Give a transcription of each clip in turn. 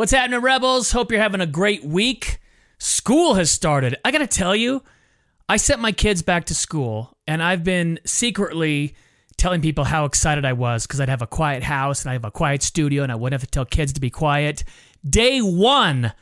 What's happening, Rebels? Hope you're having a great week. School has started. I got to tell you, I sent my kids back to school, and I've been secretly telling people how excited I was because I'd have a quiet house and I have a quiet studio and I wouldn't have to tell kids to be quiet. Day one,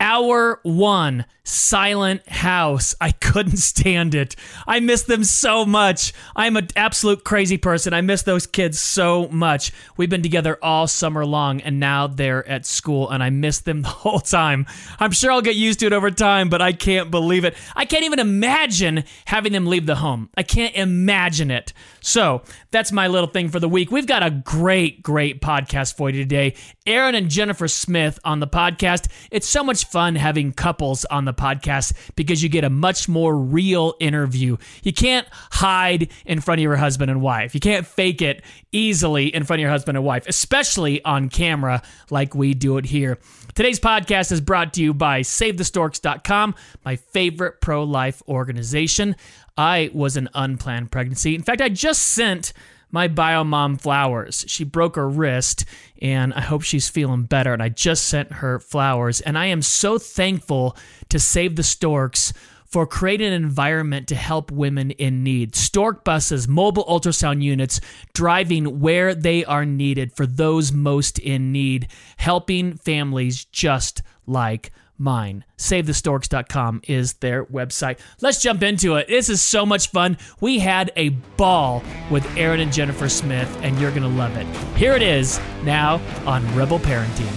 hour one, silent house. I couldn't stand it. I miss them so much. I'm an absolute crazy person. I miss those kids so much. We've been together all summer long and now they're at school and I miss them the whole time. I'm sure I'll get used to it over time, but I can't believe it. I can't even imagine having them leave the home. I can't imagine it. So that's my little thing for the week. We've got a great, great podcast for you today. Aaron and Jennifer Smith on the podcast. It's so much fun having couples on the podcast because you get a much more real interview. You can't hide in front of your husband and wife. You can't fake it easily in front of your husband and wife, especially on camera like we do it here. Today's podcast is brought to you by SaveTheStorks.com, my favorite pro life organization. I was an unplanned pregnancy. In fact, I just sent my bio mom flowers. She broke her wrist, and I hope she's feeling better. And I just sent her flowers. And I am so thankful to Save the Storks for creating an environment to help women in need. Stork buses, mobile ultrasound units, driving where they are needed for those most in need, helping families just like mine. SaveTheStorks.com is their website. Let's jump into it. This is so much fun. We had a ball with Aaron and Jennifer Smith, and you're going to love it. Here it is now on Rebel Parenting.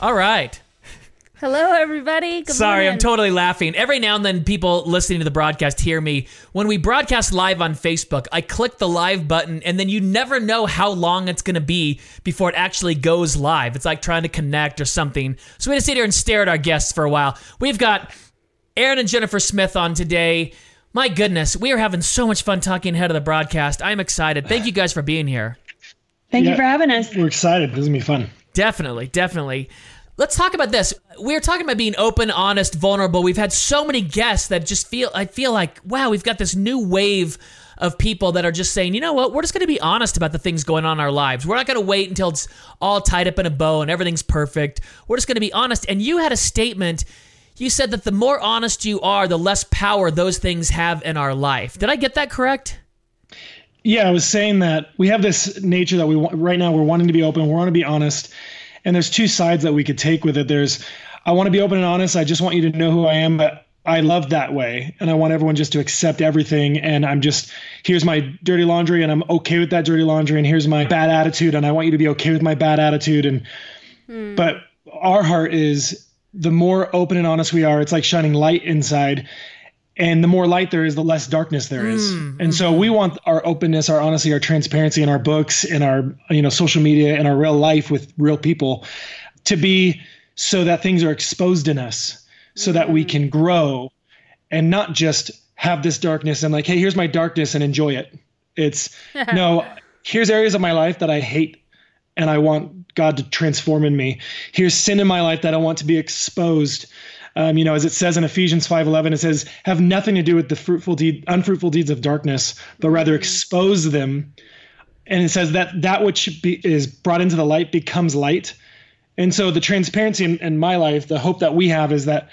All right. Hello, everybody. Good Sorry, morning. I'm totally laughing. Every now and then, people listening to the broadcast hear me. When we broadcast live on Facebook, I click the live button, and then you never know how long it's going to be before it actually goes live. It's like trying to connect or something. So we had to sit here and stare at our guests for a while. We've got Aaron and Jennifer Smith on today. My goodness, we are having so much fun talking ahead of the broadcast. I'm excited. Thank you guys for being here. Thank Yeah. you for having us. We're excited. This is gonna be fun. Definitely, definitely. Let's talk about this. We're talking about being open, honest, vulnerable. We've had so many guests that just feel I feel like, wow, we've got this new wave of people that are just saying, you know what, we're just going to be honest about the things going on in our lives. We're not going to wait until it's all tied up in a bow and everything's perfect. We're just going to be honest. And you had a statement. You said that the more honest you are, the less power those things have in our life. Did I get that correct? Yeah, I was saying that we have this nature that we want right now. We're wanting to be open. We want to be honest, and there's two sides that we could take with it. There's, I want to be open and honest. I just want you to know who I am, but I love that way, and I want everyone just to accept everything. And I'm just here's my dirty laundry, and I'm okay with that dirty laundry. And here's my bad attitude, and I want you to be okay with my bad attitude. And hmm. but our heart is the more open and honest we are. It's like shining light inside and the more light there is the less darkness there is. Mm, and so mm-hmm. we want our openness our honesty our transparency in our books in our you know social media in our real life with real people to be so that things are exposed in us so that we mm. can grow and not just have this darkness and like hey here's my darkness and enjoy it. It's no here's areas of my life that i hate and i want god to transform in me. Here's sin in my life that i want to be exposed um, you know, as it says in Ephesians 5:11, it says, "Have nothing to do with the fruitful deed, unfruitful deeds of darkness, but rather expose them." And it says that that which be, is brought into the light becomes light. And so, the transparency in, in my life, the hope that we have is that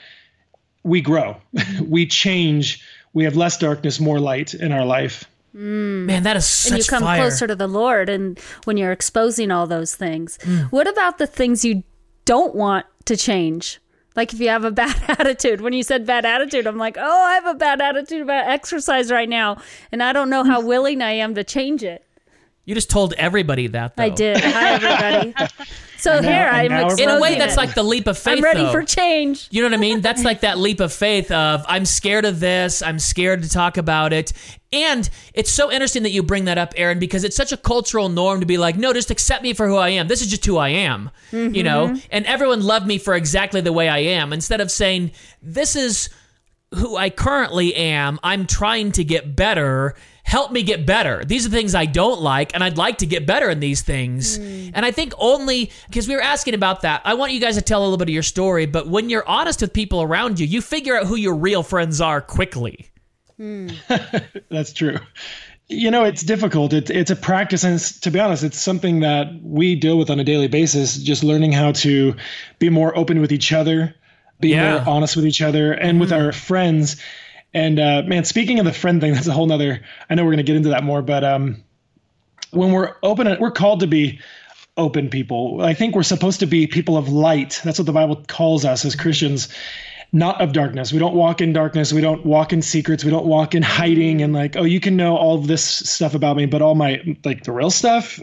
we grow, we change, we have less darkness, more light in our life. Man, that is such and you come fire. closer to the Lord, and when you're exposing all those things, Mm. what about the things you don't want to change? Like if you have a bad attitude. When you said bad attitude, I'm like, oh, I have a bad attitude about exercise right now, and I don't know how willing I am to change it. You just told everybody that. Though. I did. Hi, everybody. So now- here and I'm now In a way, exposing that's it. like the leap of faith. I'm ready though. for change. You know what I mean? That's like that leap of faith of I'm scared of this, I'm scared to talk about it. And it's so interesting that you bring that up, Aaron, because it's such a cultural norm to be like, no, just accept me for who I am. This is just who I am. You know? Mm-hmm. And everyone loved me for exactly the way I am. Instead of saying, this is who I currently am, I'm trying to get better. Help me get better. These are things I don't like, and I'd like to get better in these things. Hmm. And I think only because we were asking about that, I want you guys to tell a little bit of your story. But when you're honest with people around you, you figure out who your real friends are quickly. Hmm. That's true. You know, it's difficult. It's it's a practice, and it's, to be honest, it's something that we deal with on a daily basis. Just learning how to be more open with each other, be Yeah. more honest with each other, and with hmm. our friends. And uh, man, speaking of the friend thing, that's a whole nother. I know we're going to get into that more, but um, when we're open, we're called to be open people. I think we're supposed to be people of light. That's what the Bible calls us as Christians, not of darkness. We don't walk in darkness. We don't walk in secrets. We don't walk in hiding and like, oh, you can know all this stuff about me, but all my like the real stuff,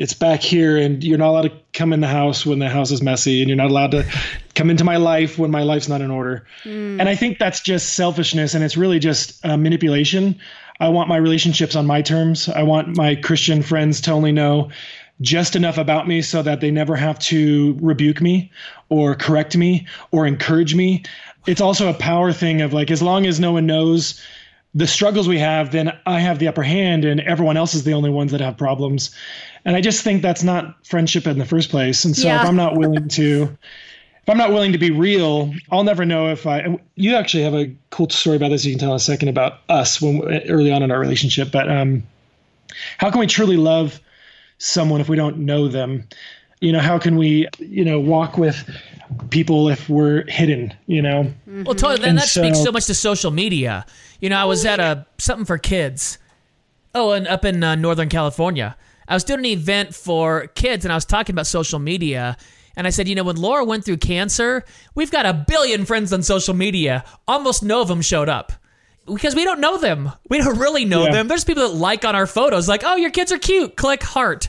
it's back here and you're not allowed to come in the house when the house is messy and you're not allowed to come into my life when my life's not in order. And I think that's just selfishness and it's really just uh, manipulation. I want my relationships on my terms. I want my Christian friends to only know just enough about me so that they never have to rebuke me or correct me or encourage me. It's also a power thing of like, as long as no one knows the struggles we have, then I have the upper hand and everyone else is the only ones that have problems. And I just think that's not friendship in the first place. And so Yeah. if I'm not willing to, if I'm not willing to be real, I'll never know if I. and You actually have a cool story about this. You can tell in a second about us when early on in our relationship. But um, how can we truly love someone if we don't know them? You know, how can we, you know, walk with people if we're hidden? You know, Well, totally. And that speaks so- so much to social media. You know, I was at a something for kids. Oh, and up in uh, Northern California, I was doing an event for kids, and I was talking about social media. And I said, you know, when Laura went through cancer, we've got a billion friends on social media. Almost no of them showed up because we don't know them. We don't really know Yeah. them. There's people that like on our photos, like, oh, your kids are cute. Click heart.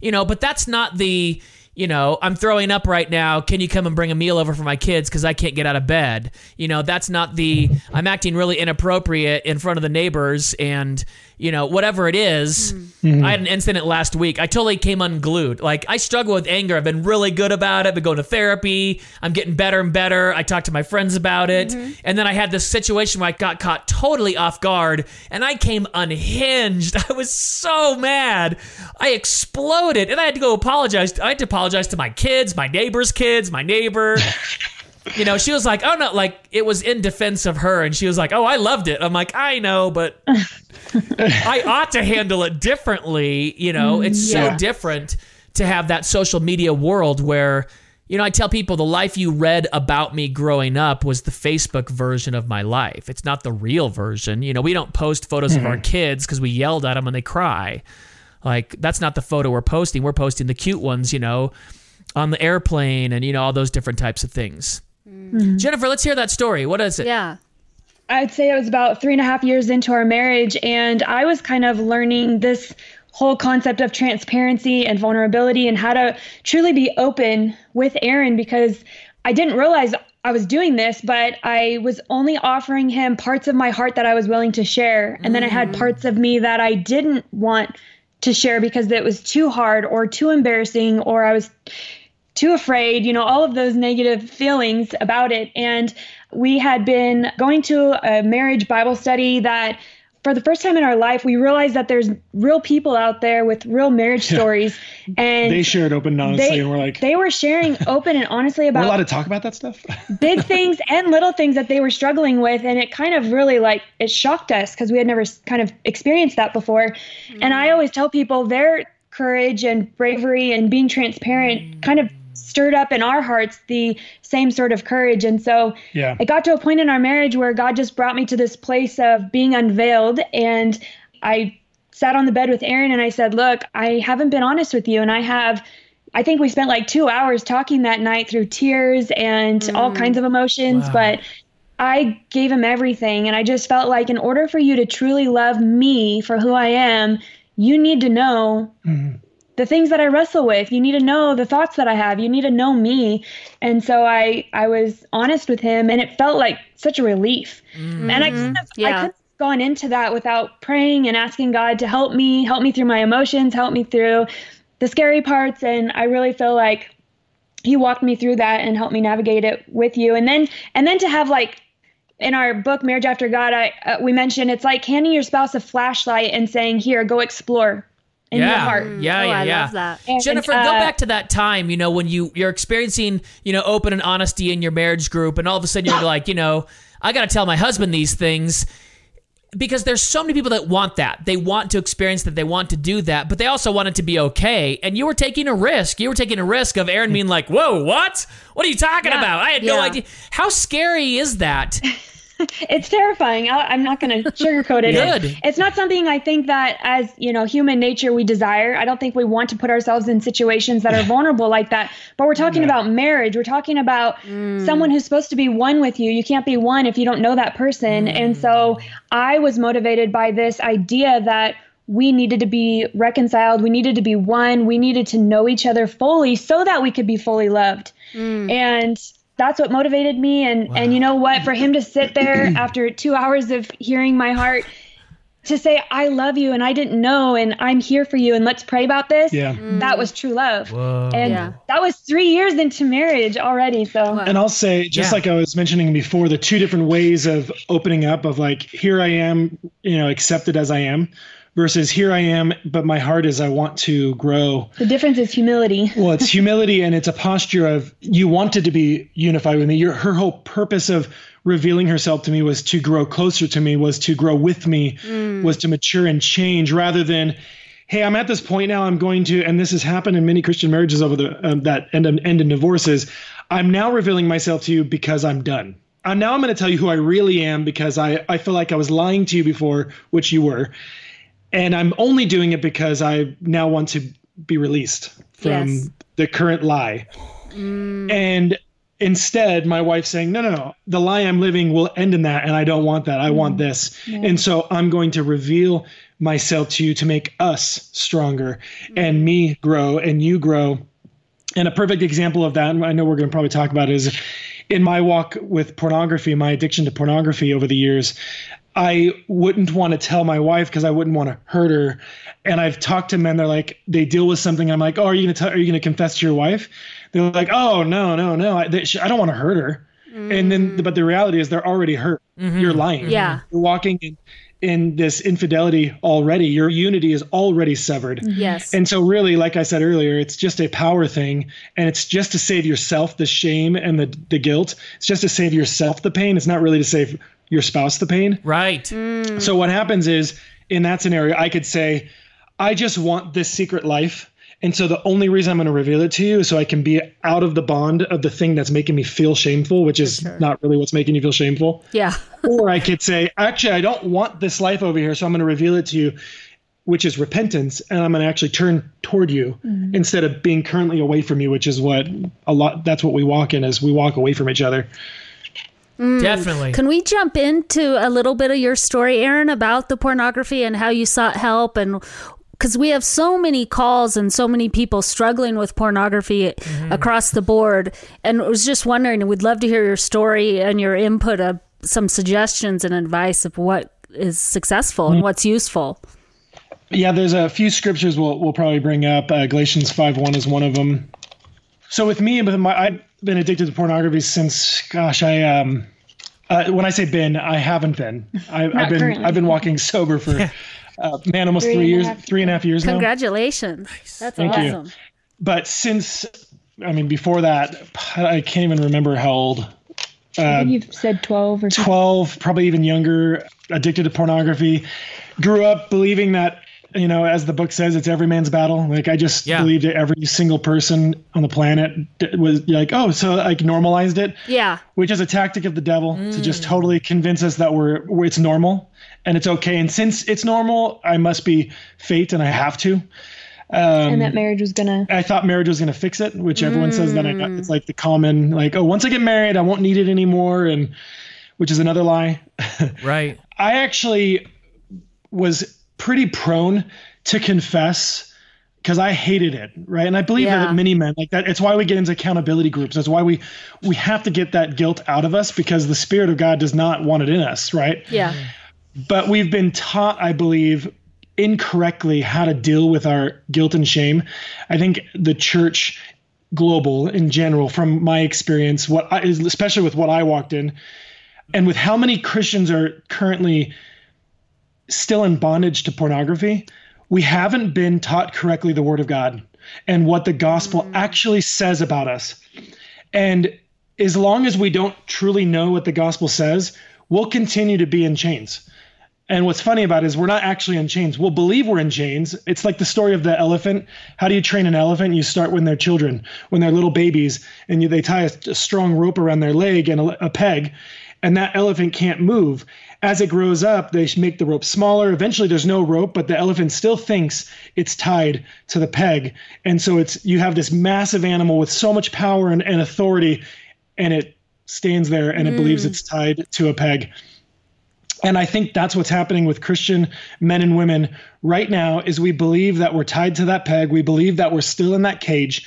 You know, but that's not the, you know, I'm throwing up right now. Can you come and bring a meal over for my kids because I can't get out of bed? You know, that's not the, I'm acting really inappropriate in front of the neighbors and, you know, whatever it is. Mm-hmm. I had an incident last week. I totally came unglued. Like, I struggle with anger. I've been really good about it. I've been going to therapy. I'm getting better and better. I talked to my friends about it. Mm-hmm. And then I had this situation where I got caught totally off guard and I came unhinged. I was so mad. I exploded and I had to go apologize. I had to apologize to my kids, my neighbor's kids, my neighbor. you know, she was like, "Oh no!" Like it was in defense of her, and she was like, "Oh, I loved it." I'm like, "I know, but I ought to handle it differently." You know, mm, it's Yeah. so different to have that social media world where, you know, I tell people the life you read about me growing up was the Facebook version of my life. It's not the real version. You know, we don't post photos of our mm-hmm. kids because we yelled at them and they cry. Like that's not the photo we're posting. We're posting the cute ones, you know, on the airplane and you know all those different types of things. Mm. Jennifer, let's hear that story. What is it? Yeah. I'd say it was about three and a half years into our marriage, and I was kind of learning this whole concept of transparency and vulnerability and how to truly be open with Aaron because I didn't realize I was doing this, but I was only offering him parts of my heart that I was willing to share. And then I had mm. parts of me that I didn't want to share because it was too hard or too embarrassing or I was too afraid, you know, all of those negative feelings about it. And we had been going to a marriage Bible study that for the first time in our life, we realized that there's real people out there with real marriage stories. And they shared open and honestly, they, and we're like, they were sharing open and honestly we're about allowed to talk about that stuff. big things and little things that they were struggling with and it kind of really like it shocked us because we had never kind of experienced that before and i mm. always tell people their courage and bravery and being transparent kind of stirred up in our hearts the same sort of courage and so Yeah. it got to a point in our marriage where god just brought me to this place of being unveiled and i sat on the bed with aaron and i said look i haven't been honest with you and i have I think we spent like two hours talking that night through tears and all mm. kinds of emotions, Wow. but I gave him everything. And I just felt like, in order for you to truly love me for who I am, you need to know mm-hmm. The things that I wrestle with. You need to know the thoughts that I have. You need to know me. And so I I was honest with him and it felt like such a relief. And I couldn't have, I couldn't have gone into that without praying and asking God to help me, help me through my emotions, help me through the scary parts and I really feel like he walked me through that and helped me navigate it with you. And then and then to have like in our book marriage after god i uh, we mentioned it's like handing your spouse a flashlight and saying here go explore in your yeah, heart yeah, oh, yeah, I yeah. love that. And, Jennifer, go uh, back to that time, you know, when you you're experiencing, you know, open and honesty in your marriage group, and all of a sudden you're like, you know, I got to tell my husband these things because there's so many people that want that. They want to experience that. They want to do that, but they also want it to be okay. And you were taking a risk. You were taking a risk of Aaron being like, "Whoa, what? What are you talking Yeah. about? I had no idea." How scary is that? it's terrifying. I, i'm not going to sugarcoat it. Good. It's- it's not something i think that as you know human nature we desire. I don't think we want to put ourselves in situations that are vulnerable like that. But we're talking about marriage. We're talking about mm. someone who's supposed to be one with you. You can't be one if you don't know that person. And so mm. i was motivated by this idea that we needed to be reconciled. We needed to be one. We needed to know each other fully so that we could be fully loved. Mm. And that's what motivated me. And and you know what? For him to sit there after 2 hours of hearing my heart to say I love you and I didn't know and I'm here for you and let's pray about this Yeah. that was true love. And Yeah. that was 3 years into marriage already so. And I'll say, just Yeah. like I was mentioning before, the two different ways of opening up of like, here I am, you know, accepted as I am, versus here I am, but my heart is I want to grow. the difference is humility Well, it's humility and it's a posture of you wanted to be unified with me. Your her whole purpose of revealing herself to me was to grow closer to me, was to grow with me, was to mature and change rather than hey, I'm at this point now. I'm going to, and this has happened in many Christian marriages over the um, that end end in divorces. I'm now revealing myself to you because I'm done. And now I'm going to tell you who I really am because I I feel like I was lying to you before, which you were, and I'm only doing it because I now want to be released from Yes. the current lie. Mm. And instead, my wife saying, no, no, no, the lie I'm living will end in that. And I don't want that. I want mm. this. And so I'm going to reveal myself to you to make us stronger and me grow and you grow. And a perfect example of that, and I know we're going to probably talk about it, is in my walk with pornography, my addiction to pornography over the years. I wouldn't want to tell my wife because I wouldn't want to hurt her. And I've talked to men, they're like, they deal with something. I'm like, oh, are you going to tell, are you going to confess to your wife? They're like, oh, no, no, no. I, they, sh- I don't want to hurt her. And then, mm. but the reality is they're already hurt. Mm-hmm. You're lying. Yeah. You're walking in, in this infidelity already. Your unity is already severed. Mm-hmm. Yes. And so, really, like I said earlier, it's just a power thing, and it's just to save yourself the shame and the the guilt. It's just to save yourself the pain. It's not really to save your spouse the pain. Right. Mm. So what happens is, in that scenario, I could say, I just want this secret life. And so the only reason I'm going to reveal it to you is so I can be out of the bond of the thing that's making me feel shameful, which is not really what's making you feel shameful. yeah. Or I could say, actually, I don't want this life over here, so I'm going to reveal it to you, which is repentance, and I'm going to actually turn toward you mm-hmm. instead of being currently away from you, which is what a lot. That's what we walk in, is we walk away from each other. Mm. Definitely. Can we jump into a little bit of your story, Aaron, about the pornography and how you sought help and because we have so many calls and so many people struggling with pornography mm-hmm. across the board. And I was just wondering, we'd love to hear your story and your input of some suggestions and advice of what is successful and mm. what's useful. Yeah, there's a few scriptures we'll we'll probably bring up. Uh, Galatians five one is one of them. So with me, with my, I've been addicted to pornography since, gosh, I um, uh, when I say been, I haven't been. I, I've been currently. I've been walking sober for, uh, man, almost Three three, years, half three and a half years now. Congratulations. That's Thank you. awesome. But since, I mean, before that, I can't even remember how old. I think you've said 12 or something 12, probably even younger, addicted to pornography. Grew up believing that, you know, as the book says, it's every man's battle. Like I just Yeah. believed that every single person on the planet was like, oh, so like normalized it, Yeah. which is a tactic of the devil to just mm. totally convince us that we're, we're it's normal and it's okay. And since it's normal, I must be fate and I have to. Um, and that marriage was gonna I thought marriage was going to fix it, which everyone says that I, mm. it's like the common, like, oh, once I get married, I won't need it anymore. And which is another lie. Right. I actually was pretty prone to confess because I hated it, right? And I believe Yeah. that many men like that. It's why we get into accountability groups. That's why we we have to get that guilt out of us because the Spirit of God does not want it in us, right? Yeah. But we've been taught, I believe, incorrectly how to deal with our guilt and shame. I think the church global in general, from my experience, what I, especially with what I walked in, and with how many Christians are currently still in bondage to pornography, we haven't been taught correctly the Word of God and what the gospel mm. actually says about us. And as long as we don't truly know what the gospel says, we'll continue to be in chains. And what's funny about it is we're not actually in chains. We'll believe we're in chains. It's like the story of the elephant. How do you train an elephant? You start when they're children, when they're little babies, and you, they tie a, a strong rope around their leg and a, a peg, and that elephant can't move. As it grows up, they make the rope smaller. Eventually, there's no rope, but the elephant still thinks it's tied to the peg, and so it's you have this massive animal with so much power and, and authority, and it stands there and it mm. believes it's tied to a peg. And I think that's what's happening with Christian men and women right now is we believe that we're tied to that peg. We believe that we're still in that cage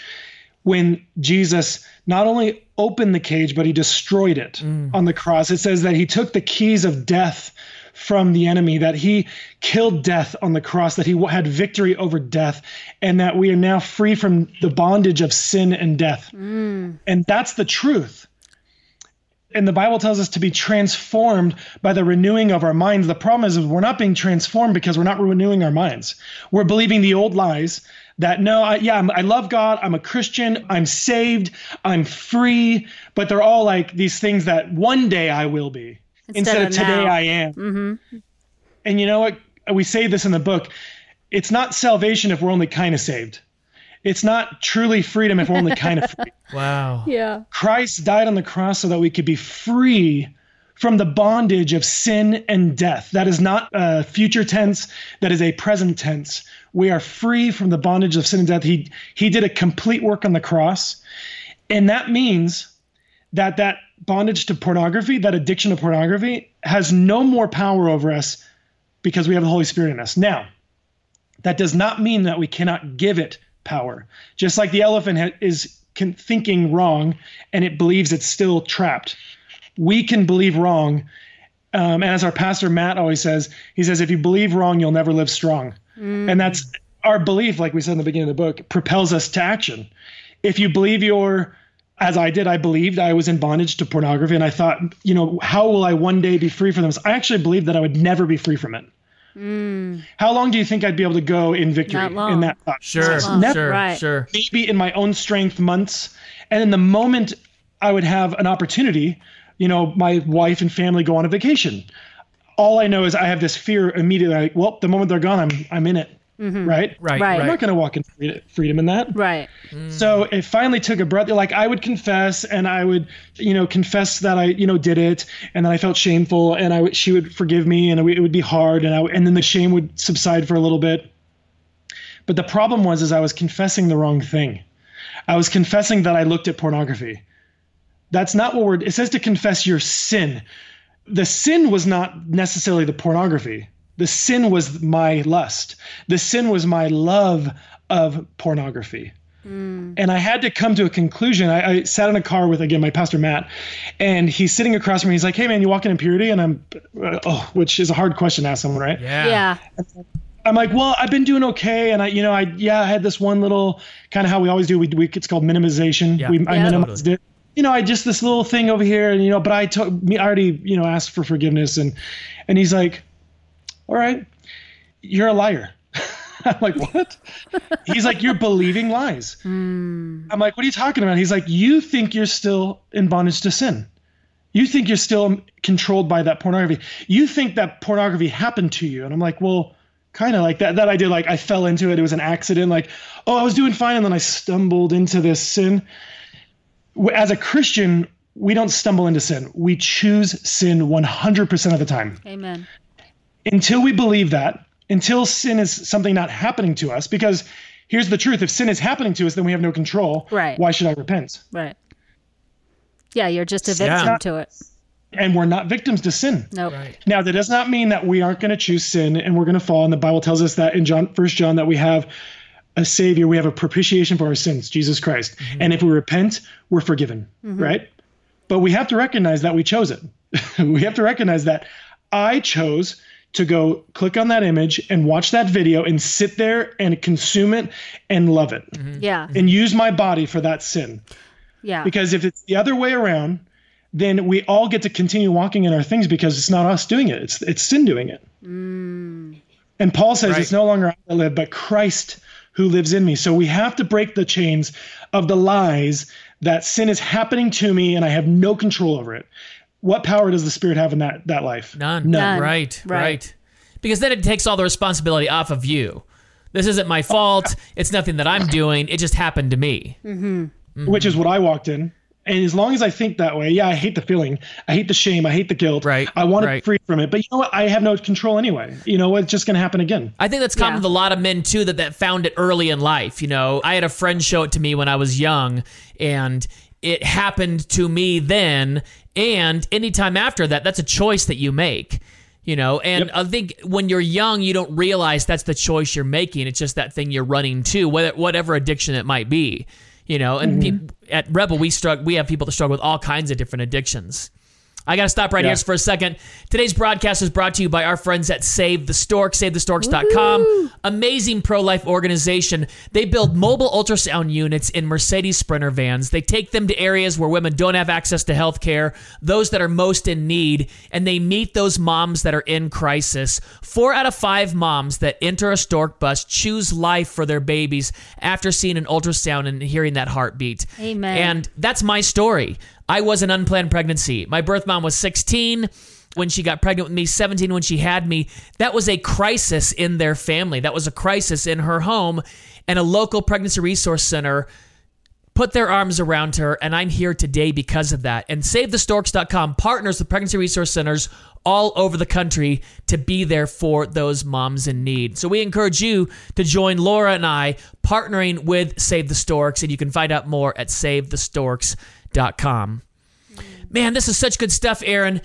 when Jesus not only opened the cage, but he destroyed it mm. on the cross. It says that he took the keys of death from the enemy, that he killed death on the cross, that he had victory over death, and that we are now free from the bondage of sin and death. Mm. And that's the truth. And the Bible tells us to be transformed by the renewing of our minds. The problem is, is we're not being transformed because we're not renewing our minds. We're believing the old lies that no, I, yeah, I'm, I love God. I'm a Christian. I'm saved. I'm free. But they're all like these things that one day I will be Instead instead, of of today. I am. Mm-hmm. And you know what? We say this in the book. It's not salvation if we're only kind of saved. It's not truly freedom if we're only kind of free. Wow. Yeah. Christ died on the cross so that we could be free from the bondage of sin and death. That is not a future tense, that is a present tense. We are free from the bondage of sin and death. He he did a complete work on the cross. And that means that that bondage to pornography, that addiction to pornography has no more power over us because we have the Holy Spirit in us. Now, that does not mean that we cannot give it power. Just like the elephant is thinking wrong and it believes it's still trapped, we can believe wrong. Um, and as our pastor Matt always says, he says, if you believe wrong, you'll never live strong. And that's our belief, like we said in the beginning of the book, propels us to action. If you believe you're, as I did, I believed I was in bondage to pornography, and I thought, you know, how will I one day be free from this? I actually believed that I would never be free from it. How long do you think I'd be able to go in victory Not long. in that thought? Sure. Never- Sure. Right. Sure. maybe in my own strength months. And in the moment I would have an opportunity, you know, my wife and family go on a vacation. All I know is I have this fear immediately. Like, well, the moment they're gone, I'm I'm in it, mm-hmm. right? Right. Right. I'm not going to walk in freedom- freedom in that. Right. So it finally took a breath. Like I would confess, and I would, you know, confess that I, you know, did it, and then I felt shameful, and I would, she would forgive me, and it would- it would be hard, and I, and then the shame would subside for a little bit. But the problem was, is I was confessing the wrong thing. I was confessing that I looked at pornography. That's not what we're. It says to confess your sin. The sin was not necessarily the pornography. The sin was my lust. The sin was my love of pornography. And I had to come to a conclusion. I, I sat in a car with again my pastor Matt, and he's sitting across from me. He's like, "Hey man, you walk in purity?" And I'm, uh, oh, which is a hard question to ask someone, right? Yeah. Yeah. I'm like, well, I've been doing okay, and I, you know, I yeah, I had this one little kind of how we always do. We, we it's called minimization. Yeah. We, I Yeah. minimized it. You know, I just this little thing over here, and you know, but I took me I already, you know, asked for forgiveness, and and he's like, all right, you're a liar. I'm like, what? He's like, you're believing lies. Hmm. I'm like, what are you talking about? He's like, you think you're still in bondage to sin. You think you're still controlled by that pornography. You think that pornography happened to you. And I'm like, well, kind of like that. That I did. Like I fell into it. It was an accident. Like, oh, I was doing fine, and then I stumbled into this sin. W- As a Christian, we don't stumble into sin. We choose sin 100% of the time Amen. until we believe that, until sin is something not happening to us, because here's the truth if sin is happening to us, then we have no control. Right. Why should I repent? Right. Yeah, you're just a victim Yeah. to it. and we're not victims to sin. Nope. Right. Now, that does not mean that we aren't going to choose sin and we're going to fall. And the Bible tells us that in John, First John, that we have a Savior, we have a propitiation for our sins, Jesus Christ. Mm-hmm. And if we repent, we're forgiven, mm-hmm. right? But we have to recognize that we chose it. we have to recognize that I chose to go click on that image and watch that video and sit there and consume it and love it mm-hmm. Yeah. and use my body for that sin. Yeah. Because if it's the other way around, then we all get to continue walking in our things because it's not us doing it. It's it's sin doing it. Mm. And Paul says Right. it's no longer I that live, but Christ who lives in me. So we have to break the chains of the lies that sin is happening to me and I have no control over it. What power does the Spirit have in that that life? None. None. Right, right. Right. Because then it takes all the responsibility off of you. This isn't my fault. It's nothing that I'm doing. It just happened to me. Mm-hmm. Which is what I walked in. And as long as I think that way, yeah, I hate the feeling. I hate the shame. I hate the guilt. Right, I want to be free from it. But you know what? I have no control anyway. You know what? It's just going to happen again. I think that's common Yeah. with a lot of men too that that found it early in life. You know, I had a friend show it to me when I was young, and it happened to me then. And anytime after that, that's a choice that you make. You know, and Yep. I think when you're young, you don't realize that's the choice you're making. It's just that thing you're running to, whatever addiction it might be. You know, and mm-hmm. peop at Rebel, we struggle. We have people that struggle with all kinds of different addictions. I got to stop right Yeah. here for a second. Today's broadcast is brought to you by our friends at Save the Stork, SaveTheStorks.com. Amazing pro life organization. They build mobile ultrasound units in Mercedes Sprinter vans. They take them to areas where women don't have access to health care, those that are most in need, and they meet those moms that are in crisis. Four out of five moms that enter a stork bus choose life for their babies after seeing an ultrasound and hearing that heartbeat. Amen. And that's my story. I was an unplanned pregnancy. My birth mom was 16 when she got pregnant with me, 17 when she had me. That was a crisis in their family. That was a crisis in her home. And a local pregnancy resource center put their arms around her, and I'm here today because of that. And SaveTheStorks.com partners with pregnancy resource centers all over the country to be there for those moms in need. So we encourage you to join Laura and I partnering with Save the Storks, and you can find out more at SaveTheStorks.com. Man, this is such good stuff, Aaron.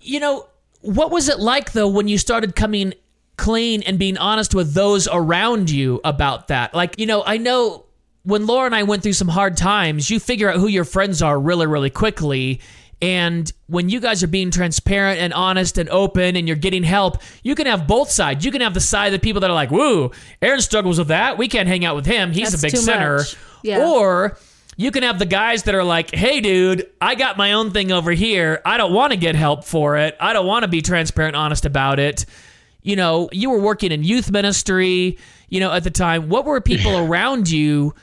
You know, what was it like though when you started coming clean and being honest with those around you about that? Like, you know, I know when Laura and I went through some hard times, you figure out who your friends are really, really quickly. And when you guys are being transparent and honest and open and you're getting help, you can have both sides. You can have the side of the people that are like, woo, Aaron struggles with that. We can't hang out with him. He's That's a big sinner. Yeah. Or you can have the guys that are like, hey, dude, I got my own thing over here. I don't want to get help for it. I don't want to be transparent, honest about it. You know, you were working in youth ministry, you know, at the time. What were people around you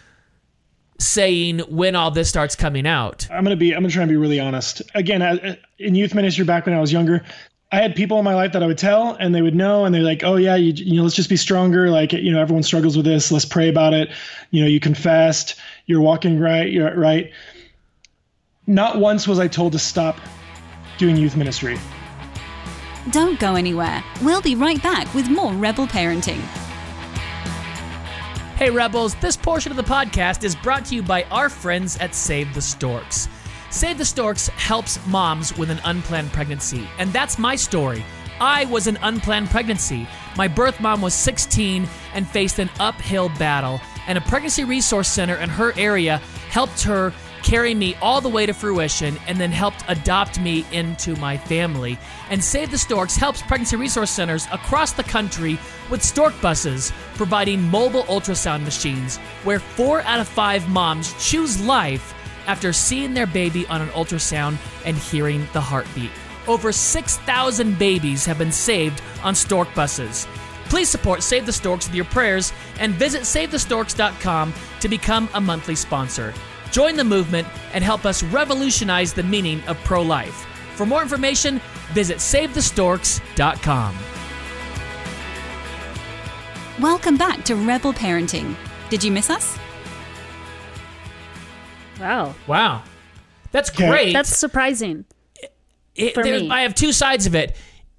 saying when all this starts coming out? I'm gonna be. I'm gonna try and be really honest. Again, I, in youth ministry back when I was younger, I had people in my life that I would tell, and they would know, and they're like, "Oh yeah, you, you know, let's just be stronger. Like, you know, everyone struggles with this. Let's pray about it. You know, you confessed. You're walking right. You're right." Not once was I told to stop doing youth ministry. Don't go anywhere. We'll be right back with more Rebel Parenting. Hey, Rebels, this portion of the podcast is brought to you by our friends at Save the Storks. Save the Storks helps moms with an unplanned pregnancy, and that's my story. I was an unplanned pregnancy. My birth mom was 16 and faced an uphill battle, and a pregnancy resource center in her area helped her carry me all the way to fruition and then helped adopt me into my family. And Save the Storks helps pregnancy resource centers across the country with stork buses, providing mobile ultrasound machines where four out of five moms choose life after seeing their baby on an ultrasound and hearing the heartbeat. Over 6,000 babies have been saved on stork buses. Please support Save the Storks with your prayers and visit SaveTheStorks.com to become a monthly sponsor. Join the movement and help us revolutionize the meaning of pro life. For more information, visit SaveTheStorks.com. Welcome back to Rebel Parenting. Did you miss us? Wow. Wow. That's Okay. great. That's surprising. It- for there- me. I have two sides of it.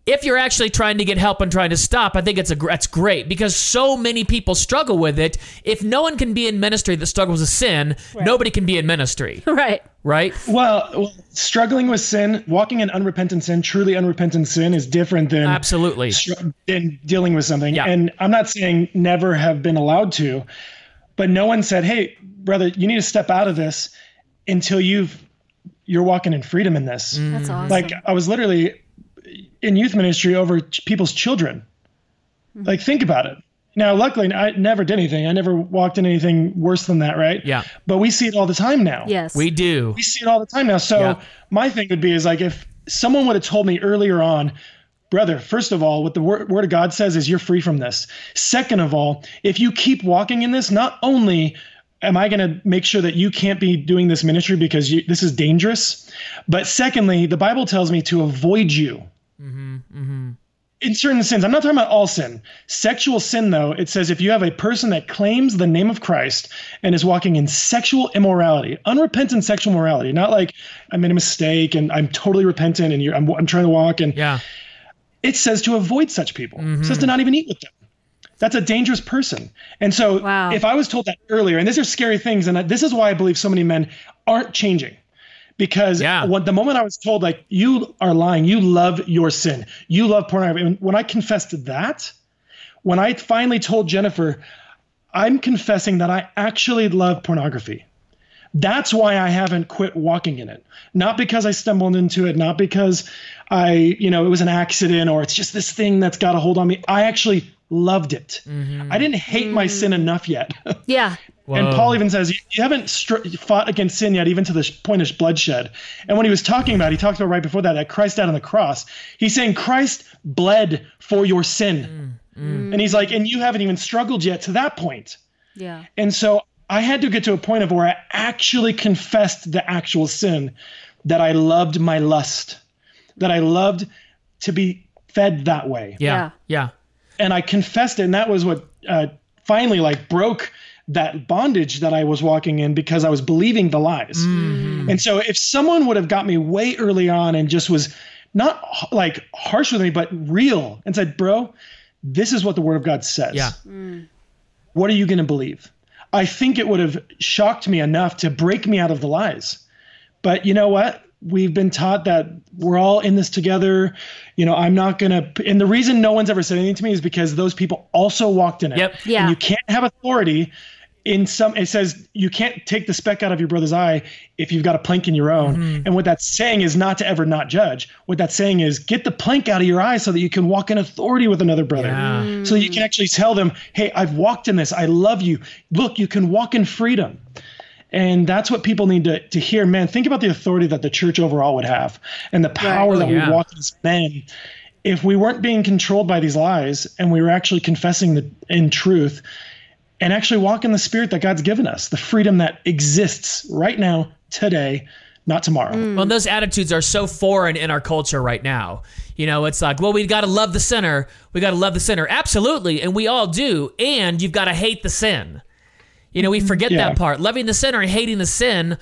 if you're actually trying to get help and trying to stop, I think it's a that's great because so many people struggle with it. If no one can be in ministry that struggles with sin, nobody can be in ministry, Right. right? Well, well, struggling with sin, walking in unrepentant sin, truly unrepentant sin is different than Absolutely. str- than dealing with something. Yeah. And I'm not saying never have been allowed to, but no one said, "Hey, brother, you need to step out of this until you've you're walking in freedom in this." Mm. That's awesome. Like I was literally in youth ministry over ch- people's children. Mm-hmm. Like think about it. Now, luckily, I never did anything. I never walked in anything worse than that, right? Yeah. But we see it all the time now. yes. We do. We see it all the time now. So Yeah. my thing would be is like if someone would have told me earlier on, brother, first of all, what the word, word of God says is you're free from this. Second of all, if you keep walking in this, not only am I going to make sure that you can't be doing this ministry because you, this is dangerous, but secondly, the Bible tells me to avoid you. Mm-hmm, mm-hmm. In certain sins, I'm not talking about all sin. Sexual sin, though, it says if you have a person that claims the name of Christ and is walking in sexual immorality, unrepentant sexual morality, not like I made a mistake and I'm totally repentant and you're, I'm, I'm trying to walk, and Yeah. It says to avoid such people. It says to mm-hmm. not even eat with them. That's a dangerous person. And so Wow. if I was told that earlier, and these are scary things, and this is why I believe so many men aren't changing. Because Yeah. when, the moment I was told, like, you are lying, you love your sin, you love pornography, and when I confessed that, when I finally told Jennifer, I'm confessing that I actually love pornography. That's why I haven't quit walking in it. Not because I stumbled into it, not because I, you know, it was an accident or it's just this thing that's got a hold on me. I actually loved it. Mm-hmm. I didn't hate my sin mm. enough yet. yeah. And Paul even says, you, you haven't str- fought against sin yet, even to the sh- point of bloodshed. And when he was talking about, he talked about right before that, that Christ died on the cross. He's saying Christ bled for your sin. Mm, mm. And he's like, and you haven't even struggled yet to that point. Yeah. And so I had to get to a point of where I actually confessed the actual sin that I loved my lust, that I loved to be fed that way. Yeah. Yeah. And I confessed it. And that was what uh, finally like broke that bondage that I was walking in because I was believing the lies. And so if someone would have got me way early on and just was not like harsh with me, but real and said, bro, this is what the word of God says Yeah. what are you going to believe? I think it would have shocked me enough to break me out of the lies. But you know what? We've been taught that we're all in this together. You know, I'm not going to. And the reason no one's ever said anything to me is because those people also walked in it. Yep. Yeah. And you can't have authority in some. It says you can't take the speck out of your brother's eye if you've got a plank in your own. Mm-hmm. And what that's saying is not to ever not judge. What that's saying is get the plank out of your eye so that you can walk in authority with another brother Yeah. so you can actually tell them, "Hey, I've walked in this. I love you. Look, you can walk in freedom." And that's what people need to, to hear. Man, think about the authority that the church overall would have and the power that Yeah. we walk as men. If we weren't being controlled by these lies and we were actually confessing the in truth and actually walk in the spirit that God's given us, the freedom that exists right now, today, not tomorrow. Mm. Well, those attitudes are so foreign in our culture right now. You know, it's like, well, we've got to love the sinner. We got to love the sinner. Absolutely. And we all do. And you've got to hate the sin. You know, we forget Yeah. that part. Loving the sinner and hating the sin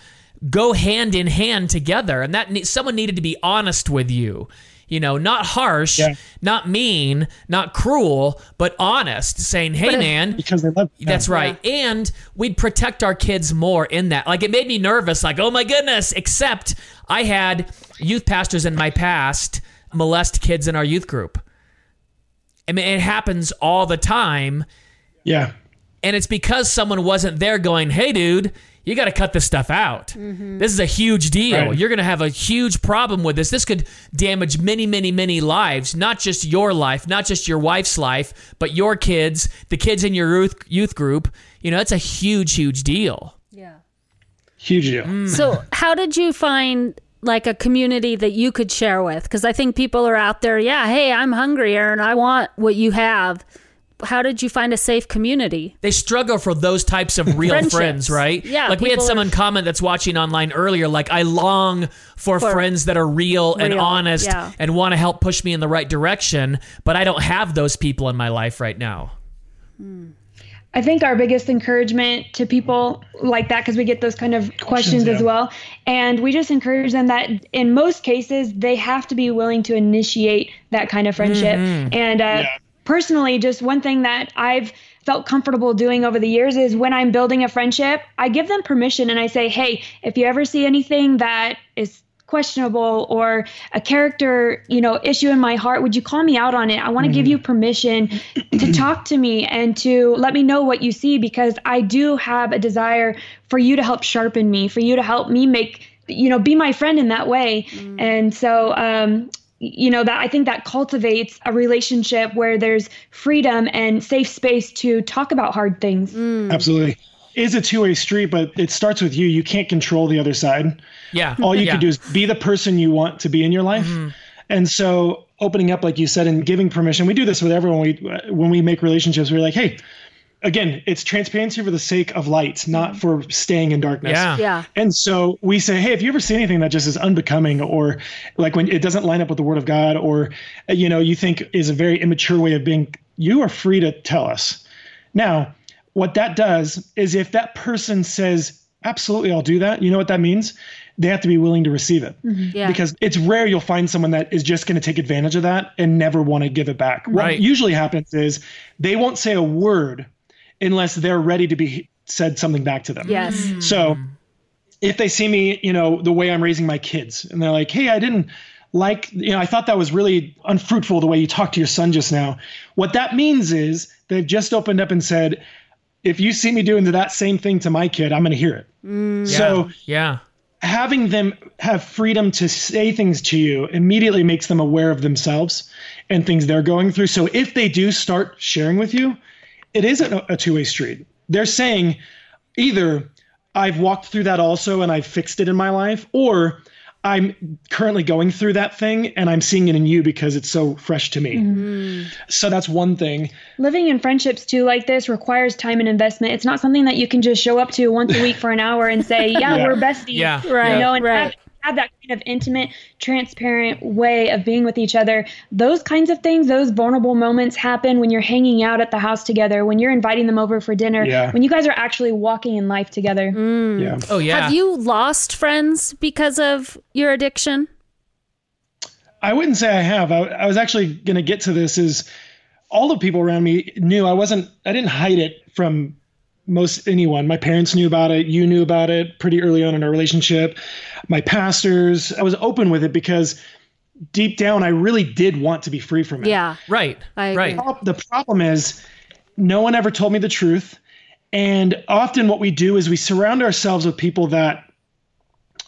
go hand in hand together. And that ne- someone needed to be honest with you. You know, not harsh, Yeah. not mean, not cruel, but honest, saying, hey, man, Because they love that's right. And we'd protect our kids more in that. Like it made me nervous, like, oh my goodness, except I had youth pastors in my past molest kids in our youth group. I mean, it happens all the time. Yeah. And it's because someone wasn't there going, hey, dude, you got to cut this stuff out. This is a huge deal. Right. You're going to have a huge problem with this. This could damage many, many, many lives, not just your life, not just your wife's life, but your kids, the kids in your youth, youth group. You know, it's a huge, huge deal. Yeah. Huge deal. Mm. So, how did you find like a community that you could share with? Because I think people are out there, yeah, hey, I'm hungry, Aaron. I want what you have. How did you find a safe community? They struggle for those types of real friends, right? Yeah, Like we had someone are- comment that's watching online earlier, like, I long for, For- friends that are real, and honest yeah. and want to help push me in the right direction, but I don't have those people in my life right now. I think our biggest encouragement to people like that, because we get those kind of questions, yeah. as well, and we just encourage them that in most cases they have to be willing to initiate that kind of friendship. And uh, Yeah. Personally, just one thing that I've felt comfortable doing over the years is when I'm building a friendship, I give them permission and I say, hey, if you ever see anything that is questionable or a character, you know, issue in my heart, would you call me out on it? I want to give you permission to talk to me and to let me know what you see because I do have a desire for you to help sharpen me, for you to help me make, you know, be my friend in that way. And so, um, you know that i think that cultivates a relationship where there's freedom and safe space to talk about hard things mm. Absolutely. Is a two-way street, but it starts with you. You can't control the other side. Yeah. All you yeah. can do is be the person you want to be in your life. Mm-hmm. And so opening up, like you said, and giving permission. We do this with everyone. We when we make relationships, we're like, hey, again, it's transparency for the sake of light, not mm-hmm. for staying in darkness. Yeah. Yeah. And so we say, hey, if you ever see anything that just is unbecoming or like when it doesn't line up with the word of God or, you know, you think is a very immature way of being, you are free to tell us. Now, what that does is if that person says, absolutely, I'll do that, you know what that means? They have to be willing to receive it. Mm-hmm. Yeah. Because it's rare you'll find someone that is just going to take advantage of that and never want to give it back. Right. What usually happens is they won't say a word unless they're ready to be said something back to them. yes. Mm. So if they see me, you know, the way I'm raising my kids, and they're like, hey, I didn't like, you know, I thought that was really unfruitful the way you talked to your son just now. What that means is they've just opened up and said, if you see me doing that same thing to my kid, I'm going to hear it. Mm. So yeah. having them have freedom to say things to you immediately makes them aware of themselves and things they're going through. So if they do start sharing with you, it is a, a two way street. They're saying either I've walked through that also and I've fixed it in my life, or I'm currently going through that thing and I'm seeing it in you because it's so fresh to me. Mm-hmm. So that's one thing. living in friendships too like this requires time and investment it's not something that you can just show up to once a week for an hour and say yeah, Yeah. we're besties Yeah. Right, you know and right. Have, have that kind of intimate transparent way of being with each other those kinds of things those vulnerable moments happen when you're hanging out at the house together when you're inviting them over for dinner Yeah. when you guys are actually walking in life together mm. Yeah. Oh yeah. Have you lost friends because of your addiction? I wouldn't say I have. I, I was actually going to get to this. Is all the people around me knew I wasn't. I didn't hide it from most anyone. My parents knew about it. You knew about it pretty early on in our relationship. My pastors. I was open with it because deep down, I really did want to be free from it. Yeah. right. Right. The problem is, no one ever told me the truth. And often, what we do is we surround ourselves with people that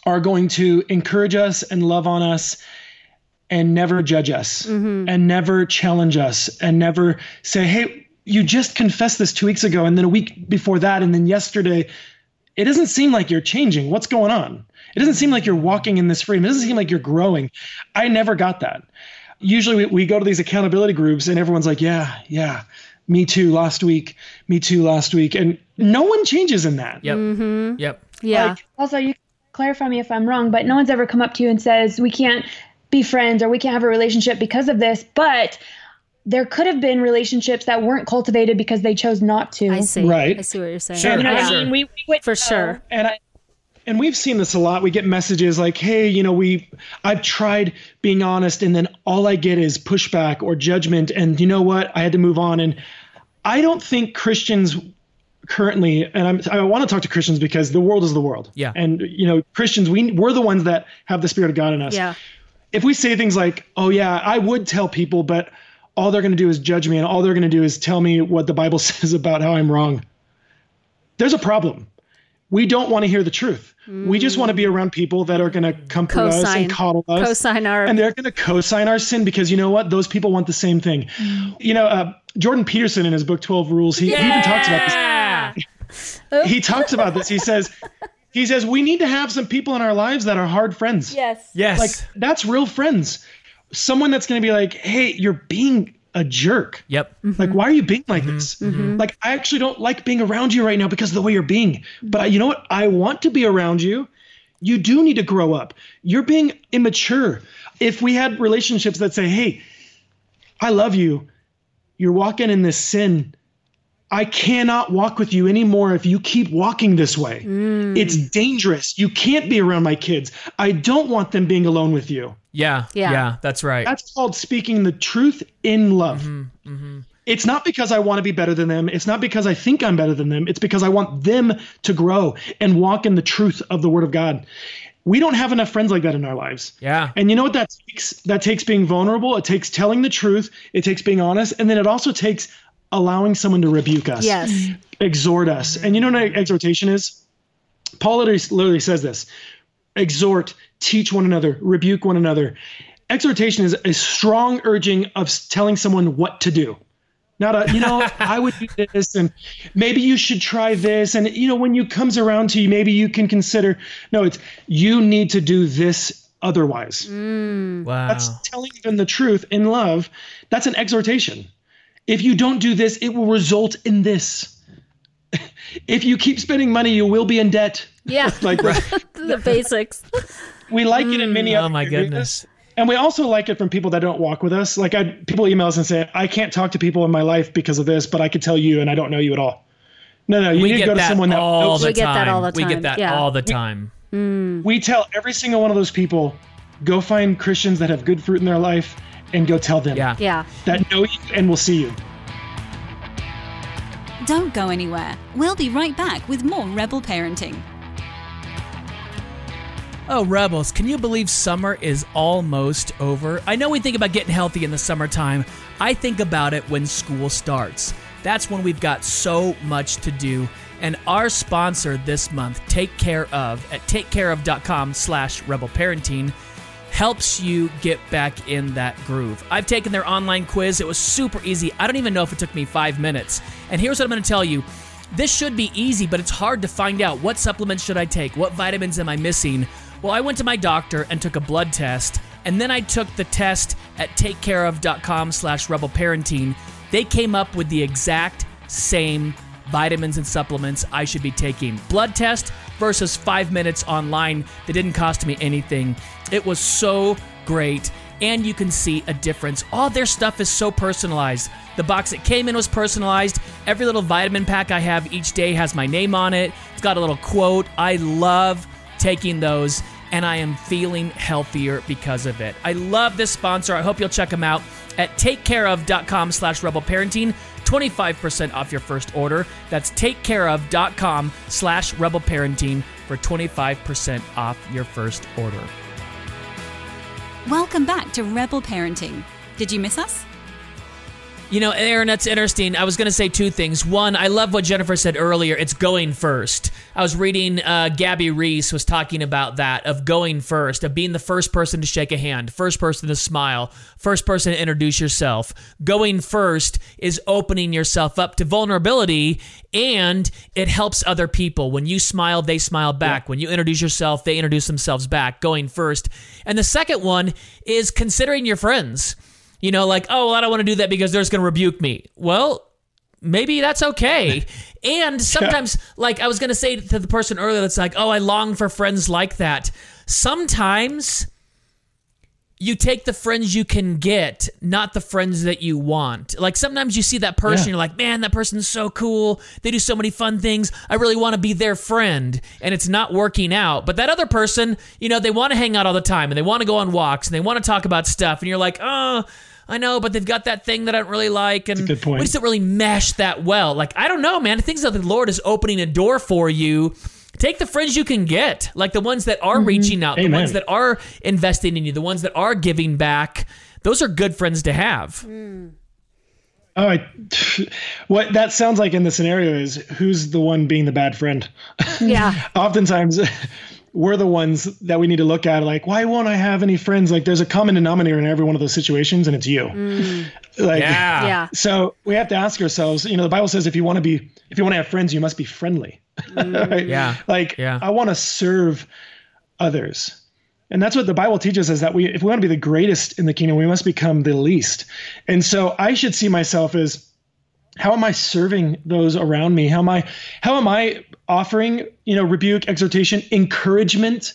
are going to encourage us and love on us and never judge us mm-hmm. and never challenge us and never say, hey, you just confessed this two weeks ago and then a week before that and then yesterday. It doesn't seem like you're changing. What's going on? It doesn't seem like you're walking in this freedom. It doesn't seem like you're growing. I never got that. Usually we, we go to these accountability groups and everyone's like, yeah, yeah, me too last week, me too last week. And no one changes in that. Yep. Mm-hmm. Yep. Yeah. Like, also, you clarify me if I'm wrong, but no one's ever come up to you and says we can't be friends or we can't have a relationship because of this. But there could have been relationships that weren't cultivated because they chose not to. I see. Right. I see what you're saying. Sure. You know what Yeah. I mean? We, we would For know. sure. and I and we've seen this a lot. We get messages like, "Hey, you know, we I've tried being honest and then all I get is pushback or judgment and you know what? I had to move on." And I don't think Christians currently and I'm, I want to talk to Christians because the world is the world. Yeah. And you know, Christians we we're the ones that have the spirit of God in us. Yeah. If we say things like, "Oh yeah, I would tell people, but all they're going to do is judge me and all they're going to do is tell me what the Bible says about how I'm wrong." There's a problem we don't want to hear the truth. We just want to be around people that are going to comfort us and coddle us. Co-sign our- and they're going to co-sign our sin because you know what? Those people want the same thing. You know, uh, Jordan Peterson in his book 12 Rules, he, he even talks about this. He talks about this. He says, he says, we need to have some people in our lives that are hard friends. Yes. Yes. Like that's real friends. Someone that's going to be like, hey, you're being a jerk. yep. Mm-hmm. Like, why are you being like mm-hmm. this? Mm-hmm. Like, I actually don't like being around you right now because of the way you're being. But I, you know what? I want to be around you. You do need to grow up. You're being immature. If we had relationships that say, hey, I love you, you're walking in this sin, I cannot walk with you anymore if you keep walking this way. Mm. It's dangerous. You can't be around my kids. I don't want them being alone with you. Yeah. Yeah. Yeah. That's right. That's called speaking the truth in love. It's not because I want to be better than them. It's not because I think I'm better than them. It's because I want them to grow and walk in the truth of the Word of God. We don't have enough friends like that in our lives. yeah. And you know what that takes? That takes being vulnerable. It takes telling the truth. It takes being honest. And then it also takes allowing someone to rebuke us, Yes. exhort us. And you know what an exhortation is? Paul literally, literally says this exhort, teach one another, rebuke one another. Exhortation is a strong urging of telling someone what to do. Not a, you know, I would do this and maybe you should try this. And, you know, when you comes around to you, maybe you can consider. No, it's you need to do this otherwise. Mm. Wow. That's telling them the truth in love. That's an exhortation. If you don't do this, it will result in this. if you keep spending money, you will be in debt. Yeah. Like the basics. we like it in many mm. Oh other my areas. goodness. And we also like it from people that don't walk with us. Like I people email us and say, I can't talk to people in my life because of this, but I could tell you and I don't know you at all. No, no, you We need to go to someone that all knows. the We get that all the time. We get that Yeah. all the time. Mm. we tell every single one of those people, go find Christians that have good fruit in their life and go tell them Yeah. Yeah. that know you and we'll see you. Don't go anywhere. We'll be right back with more Rebel Parenting. Oh, Rebels, can you believe summer is almost over? I know we think about getting healthy in the summertime. I think about it when school starts. That's when we've got so much to do. And our sponsor this month, Take Care of, at takecareof.com slash rebelparenting, helps you get back in that groove. I've taken their online quiz. It was super easy. I don't even know if it took me five minutes. And here's what I'm going to tell you. This should be easy, but it's hard to find out what supplements should I take? What vitamins am I missing? Well, I went to my doctor and took a blood test, and then I took the test at takecareof.com slash rebelparenting. They came up with the exact same vitamins and supplements I should be taking. Blood test versus five minutes online that didn't cost me anything. It was so great, and you can see a difference. All their stuff is so personalized. The box it came in was personalized. Every little vitamin pack I have each day has my name on it. It's got a little quote. I love taking those and I am feeling healthier because of it. I love this sponsor. I hope you'll check them out at takecareof.com slash rebelparenting. 25% off your first order. That's takecareof.com slash rebelparenting for 25% off your first order. Welcome back to Rebel Parenting. Did you miss us? You know, Aaron, that's interesting. I was going to say two things. One, I love what Jennifer said earlier. It's going first. I was reading uh, Gabby Reece was talking about that of going first, of being the first person to shake a hand, first person to smile, first person to introduce yourself. Going first is opening yourself up to vulnerability, and it helps other people. When you smile, they smile back. When you introduce yourself, they introduce themselves back. Going first. And the second one is considering your friends. You know, like, oh, well, I don't want to do that because they're just going to rebuke me. Well, maybe that's okay. and sometimes, like I was going to say to the person earlier that's like, oh, I long for friends like that. Sometimes you take the friends you can get, not the friends that you want. Like sometimes you see that person, Yeah. you're like, man, that person's so cool. They do so many fun things. I really want to be their friend. And it's not working out. But that other person, you know, they want to hang out all the time and they want to go on walks and they want to talk about stuff. And you're like, oh, I know, but they've got that thing that I don't really like. And good point. we just don't really mesh that well. Like, I don't know, man. Things that the Lord is opening a door for you. Take the friends you can get, like the ones that are mm-hmm. reaching out, the ones that are investing in you, the ones that are giving back. Those are good friends to have. Mm. Oh, I, what that sounds like in the scenario is who's the one being the bad friend? Yeah. Oftentimes, we're the ones that we need to look at. Like, why won't I have any friends? Like, there's a common denominator in every one of those situations, and it's you. Mm. Like, Yeah. Yeah. So we have to ask ourselves. You know, the Bible says if you want to be, if you want to have friends, you must be friendly. Mm. Right? Yeah. Like, Yeah. I want to serve others. And that's what the Bible teaches us that we, if we want to be the greatest in the kingdom, we must become the least. And so I should see myself as how am I serving those around me? How am I, how am I offering, you know, rebuke, exhortation, encouragement,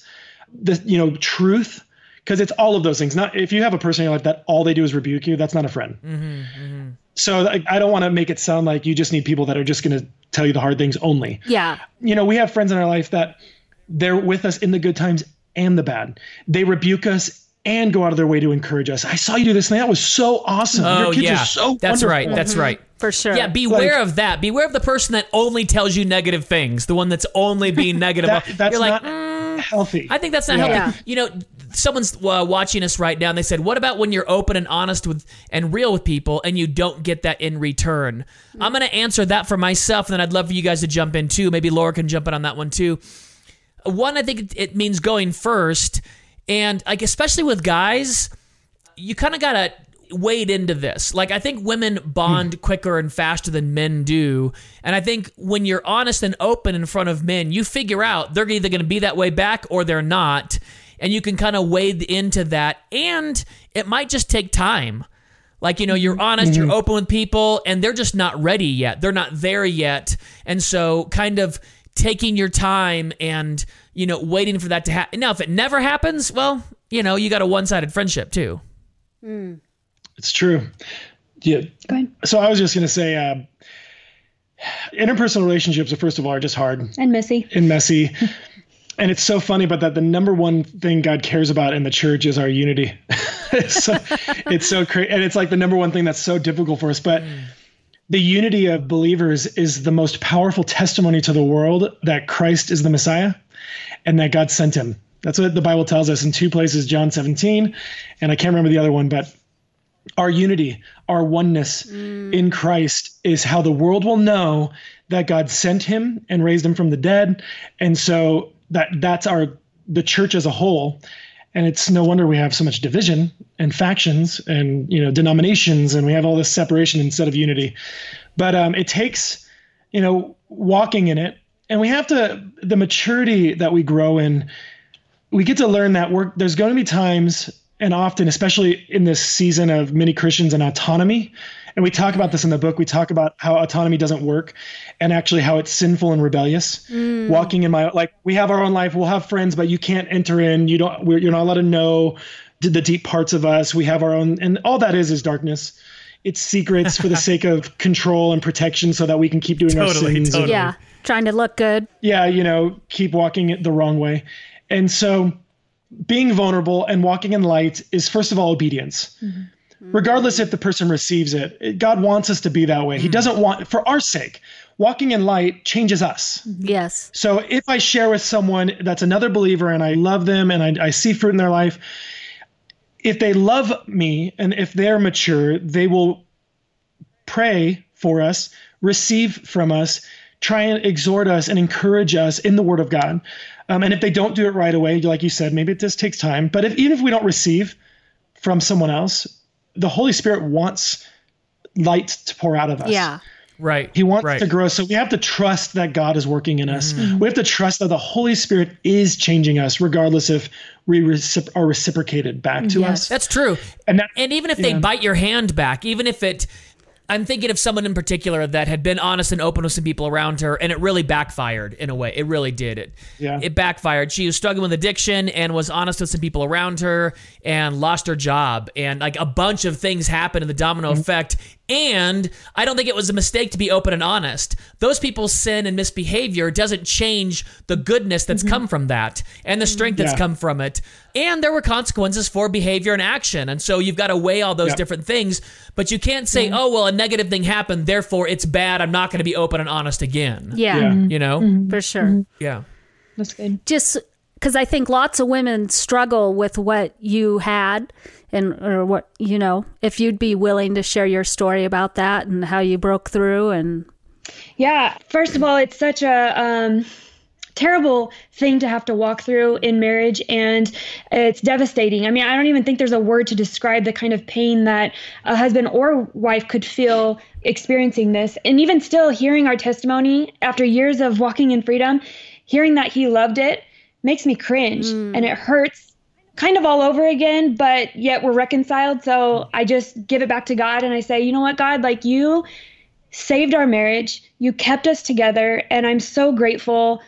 the, you know, truth? Because it's all of those things. Not if you have a person in your life that all they do is rebuke you, that's not a friend. Mm-hmm, mm-hmm. So I, I don't want to make it sound like you just need people that are just going to tell you the hard things only. Yeah. You know, we have friends in our life that they're with us in the good times and the bad. They rebuke us and go out of their way to encourage us. I saw you do this thing. That was so awesome. Oh Your kids yeah, are so that's wonderful. Mm-hmm. right. That's right. For sure. Yeah, beware Like- of that. Beware of the person that only tells you negative things. The one that's only being negative. That, that's You're like, not "Mm, healthy. I think that's not Yeah. healthy. You know, someone's uh, watching us right now, and they said, "What about when you're open and honest with and real with people, and you don't get that in return?" I'm going to answer that for myself, and then I'd love for you guys to jump in too. Maybe Laura can jump in on that one too. One, I think it, it means going first, and like especially with guys, you kind of gotta wade into this. Like I think women bond hmm. quicker and faster than men do, and I think when you're honest and open in front of men, you figure out they're either going to be that way back or they're not, and you can kind of wade into that. And it might just take time. Like you know, you're mm-hmm. honest, you're mm-hmm. open with people, and they're just not ready yet. They're not there yet, and so kind of taking your time and you know waiting for that to happen. Now, if it never happens, well, you know, you got a one-sided friendship too. Hmm. It's true. Yeah. Go ahead. So I was just going to say, uh, interpersonal relationships, first of all, are just hard And Missy. and messy. and it's so funny, but that the number one thing God cares about in the church is our unity. it's so, it's so crazy. And it's like the number one thing that's so difficult for us. But the unity of believers is the most powerful testimony to the world that Christ is the Messiah and that God sent him. That's what the Bible tells us in two places, John 17, and I can't remember the other one, but our unity, our oneness in Christ is how the world will know that God sent him and raised him from the dead. And so that that's our the church as a whole. And it's no wonder we have so much division and factions and you know denominations and we have all this separation instead of unity. But um, it takes you know walking in it and we have to the maturity that we grow in we get to learn that we're, there's going to be times and often especially in this season of many christians and autonomy and we talk about this in the book we talk about how autonomy doesn't work and actually how it's sinful and rebellious mm. walking in my like we have our own life we'll have friends but you can't enter in you don't we're, you're not allowed to know the deep parts of us we have our own and all that is is darkness it's secrets for the sake of control and protection so that we can keep doing our Totally, sins and- totally. Yeah. Trying to look good. yeah, you know, keep walking it the wrong way. And so being vulnerable and walking in light is first of all obedience. Mm-hmm. Regardless if the person receives it, it- God wants us to be that way. He mm-hmm. doesn't want for our sake. Walking in light changes us. Mm-hmm. Yes. So if I share with someone that's another believer and I love them and I, I see fruit in their life, if they love me and if they're mature, they will pray for us, receive from us, try and exhort us and encourage us in the Word of God. Um, and if they don't do it right away, like you said, maybe it just takes time. But if even if we don't receive from someone else, the Holy Spirit wants light to pour out of us. Yeah. Right. He wants right. to grow. So we have to trust that God is working in us. We have to trust that the Holy Spirit is changing us, regardless if we recip- are reciprocated back to Yes. us. That's true. And that- and even if they yeah. bite your hand back, even if it I'm thinking of someone in particular that had been honest and open with some people around her, and it really backfired in a way. It really did. It Yeah. it backfired. She was struggling with addiction and was honest with some people around her and lost her job. And like a bunch of things happened in the domino Mm-hmm. effect. And I don't think it was a mistake to be open and honest. Those people's sin and misbehavior doesn't change the goodness that's mm-hmm. come from that and the strength that's Mm-hmm. Yeah. come from it. And there were consequences for behavior and action. And so you've got to weigh all those Yep. different things. But you can't say, mm-hmm. oh, well, a negative thing happened, therefore it's bad. I'm not going to be open and honest again. Yeah. Yeah. You know? Mm-hmm. For sure. Yeah. That's good. just because I think lots of women struggle with what you had and or what you know if you'd be willing to share your story about that and how you broke through and Yeah. First of all, it's such a um, terrible thing to have to walk through in marriage, and it's devastating. I mean, I don't even think there's a word to describe the kind of pain that a husband or wife could feel experiencing this. And even still, hearing our testimony after years of walking in freedom, hearing that he loved it makes me cringe and it hurts kind of all over again, but yet we're reconciled. So I just give it back to God and I say, you know what, God, like you saved our marriage, you kept us together, and I'm so grateful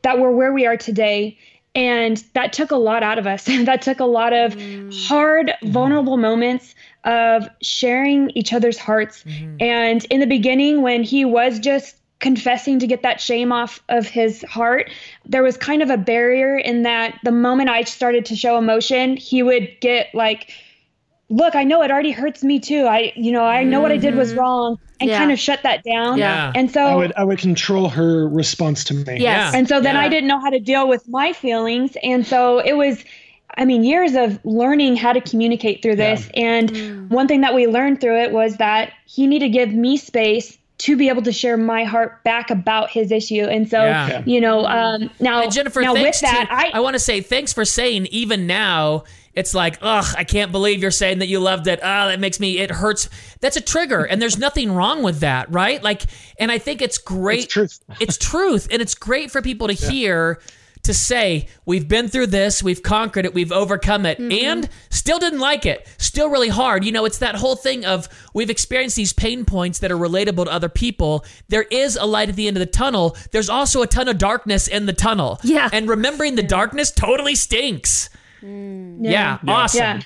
that we're where we are today. And that took a lot out of us. that took a lot of mm-hmm. hard, mm-hmm. vulnerable moments of sharing each other's hearts. Mm-hmm. And in the beginning, when he was just confessing to get that shame off of his heart, there was kind of a barrier in that the moment I started to show emotion, he would get like, look, I know it already hurts me too. I, you know, I know what I did was mm-hmm. wrong and Yeah. kind of shut that down. Yeah. And so I would I would control her response to me. Yes. and so then Yeah. I didn't know how to deal with my feelings. And so it was, I mean, years of learning how to communicate through this. And mm. one thing that we learned through it was that he needed to give me space to be able to share my heart back about his issue. And so, Yeah. Yeah. you know, um, now, And Jennifer, now with that, to, I, I want to say thanks for saying even now it's like, ugh, I can't believe you're saying that you loved it. Ah, that makes me it hurts. That's a trigger, and there's nothing wrong with that, right? Like, and I think it's great. It's truth. It's truth, and it's great for people to hear to say we've been through this, we've conquered it, we've overcome it, and still didn't like it, still really hard. You know, it's that whole thing of we've experienced these pain points that are relatable to other people. There is a light at the end of the tunnel. There's also a ton of darkness in the tunnel. Yeah. and remembering the darkness totally stinks. Yeah, awesome. Yeah.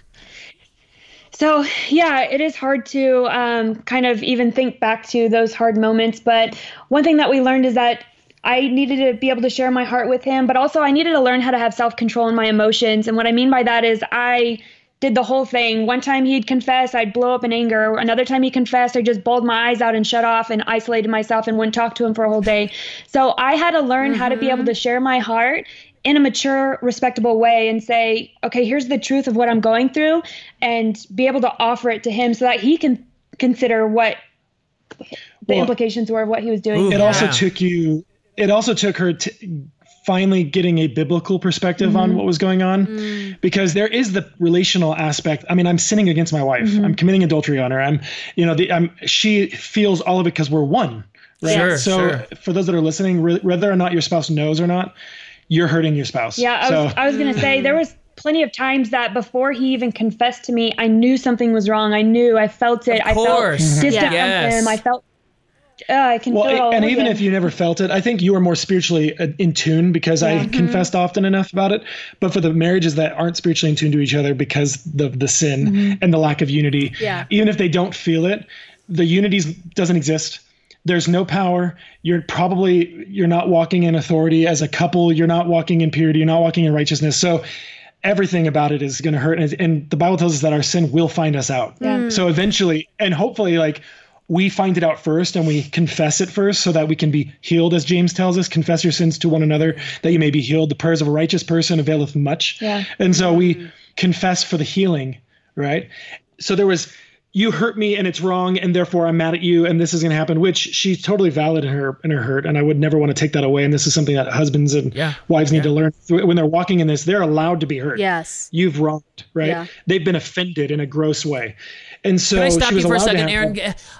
So, yeah, it is hard to um, kind of even think back to those hard moments. But one thing that we learned is that I needed to be able to share my heart with him, but also I needed to learn how to have self control in my emotions. And what I mean by that is I did the whole thing. One time he'd confess, I'd blow up in anger. Another time he confessed, I just bawled my eyes out and shut off and isolated myself and wouldn't talk to him for a whole day. So I had to learn how to be able mm-hmm. to share my heart in a mature, respectable way and say, okay, here's the truth of what I'm going through, and be able to offer it to him so that he can consider what the Well, implications were of what he was doing. Ooh. It also took you. It also took her t- finally getting a biblical perspective Mm-hmm. on what was going on, Mm. because there is the relational aspect. I mean, I'm sinning against my wife. Mm-hmm. I'm committing adultery on her. I'm, you know, the, I'm. She feels all of it because we're one. Right. Sure, so sure. for those that are listening, re- whether or not your spouse knows or not, you're hurting your spouse. Yeah, I so, was, I was going to say there was plenty of times that before he even confessed to me, I knew something was wrong. I knew, I felt it. I felt distant Yeah. from him. I felt, uh, I can Well, feel it and even again. if you never felt it, I think you are more spiritually uh, in tune because I confessed often enough about it. But for the marriages that aren't spiritually in tune to each other because of the sin and the lack of unity, Yeah. even if they don't feel it, the unity doesn't exist. There's no power. You're probably you're not walking in authority as a couple. You're not walking in purity. You're not walking in righteousness. So everything about it is going to hurt. And, and the Bible tells us that our sin will find us out. Yeah. So eventually, and hopefully, like we find it out first and we confess it first so that we can be healed, as James tells us, confess your sins to one another that you may be healed. The prayers of a righteous person availeth much. Yeah. And so we mm-hmm. confess for the healing, right? So there was, you hurt me and it's wrong, and therefore I'm mad at you, and this is going to happen, which she's totally valid in her in her hurt, and I would never want to take that away. And this is something that husbands and Yeah. wives need to learn when they're walking in this. They're allowed to be hurt. Yes. You've wronged, right? Yeah. They've been offended in a gross way, and so Can I stop she you for a second, Aaron?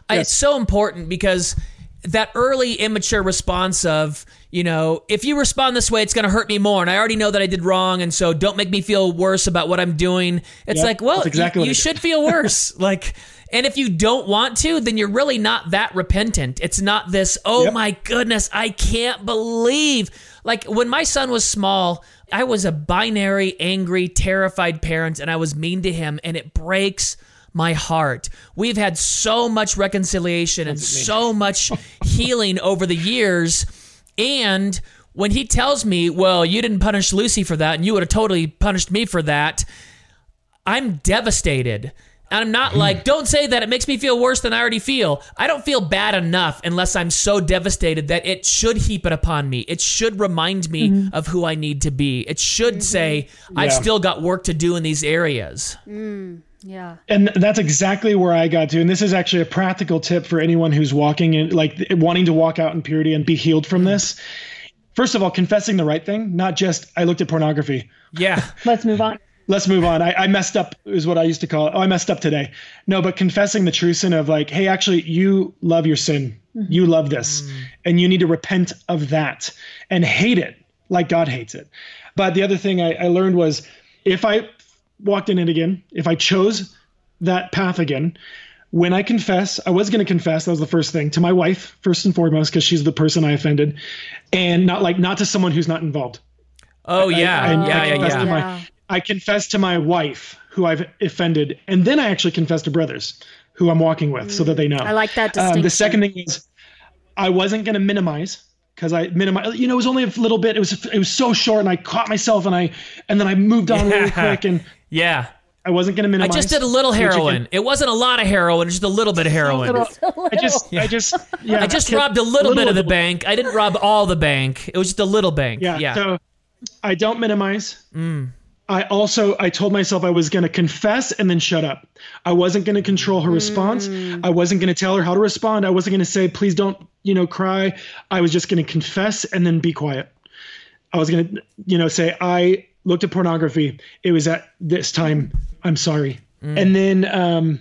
I- It's so important because that early immature response of, you know, if you respond this way, it's going to hurt me more. And I already know that I did wrong. And so don't make me feel worse about what I'm doing. It's Yep, like, well, exactly you, you should feel worse. like, and if you don't want to, then you're really not that repentant. It's not this, oh Yep. my goodness, I can't believe. Like when my son was small, I was a binary, angry, terrified parent, and I was mean to him, and it breaks my heart. We've had so much reconciliation and so much healing over the years. And when he tells me, well, you didn't punish Lucy for that, and you would have totally punished me for that, I'm devastated. And I'm not like, mm. don't say that. It makes me feel worse than I already feel. I don't feel bad enough unless I'm so devastated that it should heap it upon me. It should remind me mm-hmm. of who I need to be. It should say, mm-hmm. I've Yeah. still got work to do in these areas. Mm. Yeah. and that's exactly where I got to. And this is actually a practical tip for anyone who's walking in, like wanting to walk out in purity and be healed from mm-hmm. this. First of all, confessing the right thing, not just I looked at pornography. Yeah. Let's move on. Let's move on. I, I messed up is what I used to call it. Oh, I messed up today. No, but confessing the true sin of like, hey, actually, you love your sin. Mm-hmm. You love this, mm. and you need to repent of that and hate it like God hates it. But the other thing I, I learned was if I walked in it again, if I chose that path again, when I confess, I was going to confess. That was the first thing to my wife, first and foremost, because she's the person I offended, and not like not to someone who's not involved. Oh I- yeah, I- I yeah, yeah, to yeah. my- Yeah. I confessed to my wife who I've offended, and then I actually confessed to brothers who I'm walking with, so that they know. I like that Um, distinction. the second thing is, I wasn't going to minimize because I minimize. You know, it was only a little bit. It was it was so short, and I caught myself, and I and then I moved on really quick, and Yeah. I wasn't going to minimize. I just did a little which you can- heroin. It wasn't a lot of heroin, just a little bit of heroin. I just, I just, yeah. I just kid- robbed a little, bit of the bit. bank. I didn't rob all the bank. It was just a little bank. Yeah. Yeah. So I don't minimize. Mm. I also I told myself I was going to confess and then shut up. I wasn't going to control her response. Mm. I wasn't going to tell her how to respond. I wasn't going to say please don't, you know, cry. I was just going to confess and then be quiet. I was going to, you know, say I looked at pornography. It was at this time. I'm sorry. Mm. And then um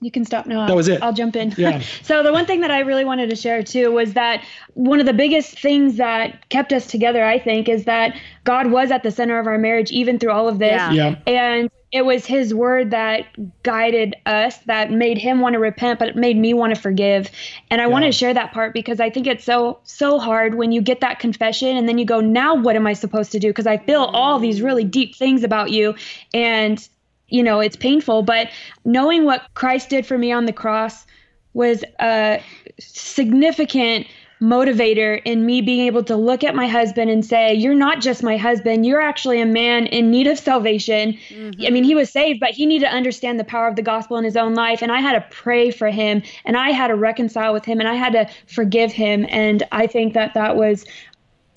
You can stop now. That was it. I'll jump in. Yeah. so the one thing that I really wanted to share too was that one of the biggest things that kept us together, I think, is that God was at the center of our marriage even through all of this. Yeah. yeah. And it was his word that guided us, that made him want to repent, but it made me want to forgive. And I want to share that part because I think it's so, so hard when you get that confession and then you go, now what am I supposed to do? Because I feel all these really deep things about you. And, you know, it's painful. But knowing what Christ did for me on the cross was a significant motivator in me being able to look at my husband and say, You're not just my husband, you're actually a man in need of salvation. Mm-hmm. I mean, he was saved, but he needed to understand the power of the gospel in his own life. And I had to pray for him and I had to reconcile with him and I had to forgive him. And I think that that was.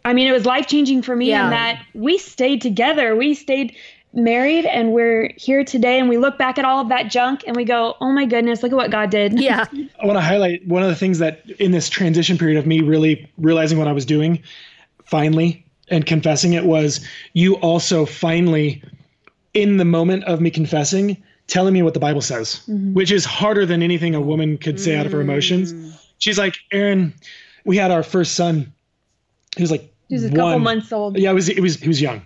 I mean, it was life changing for me Yeah. in that we stayed together. We stayed married and we're here today and we look back at all of that junk and we go, oh my goodness, look at what God did. Yeah. I want to highlight one of the things that in this transition period of me really realizing what I was doing, finally, and confessing it was you also finally, in the moment of me confessing, telling me what the Bible says, mm-hmm. which is harder than anything a woman could say out of her mm. emotions. She's like, Aaron, we had our first son. He was like, He was a couple one. months old. Yeah, it was it was he was young.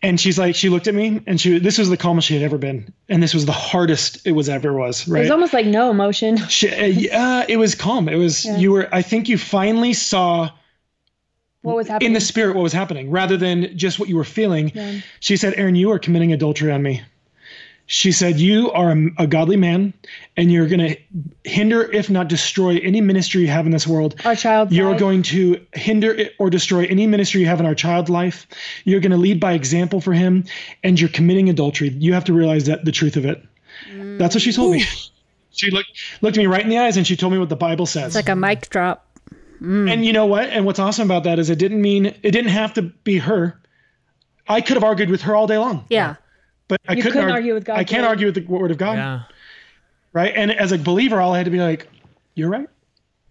And she's like, she looked at me and she this was the calmest she had ever been. And this was the hardest it was ever was, It was almost like no emotion. She, uh, yeah, it was calm. It was you were. I think you finally saw What was happening? in the spirit what was happening, rather than just what you were feeling. She said, "Aaron, you are committing adultery on me." She said, "You are a, a godly man, and you're going to hinder, if not destroy, any ministry you have in this world. Our child's You're life. going to hinder or destroy any ministry you have in our child's life. You're going to lead by example for him, and you're committing adultery. You have to realize that the truth of it." That's what she told me. Mm. She looked looked me right in the eyes and she told me what the Bible says. It's like a mic drop. Mm. and you know what? And what's awesome about that is it didn't mean it didn't have to be her. I could have argued with her all day long, Yeah. But I You couldn't, couldn't arg- argue with God. I can't word. argue with the word of God, Yeah. right? And as a believer, all I had to be like, "You're right.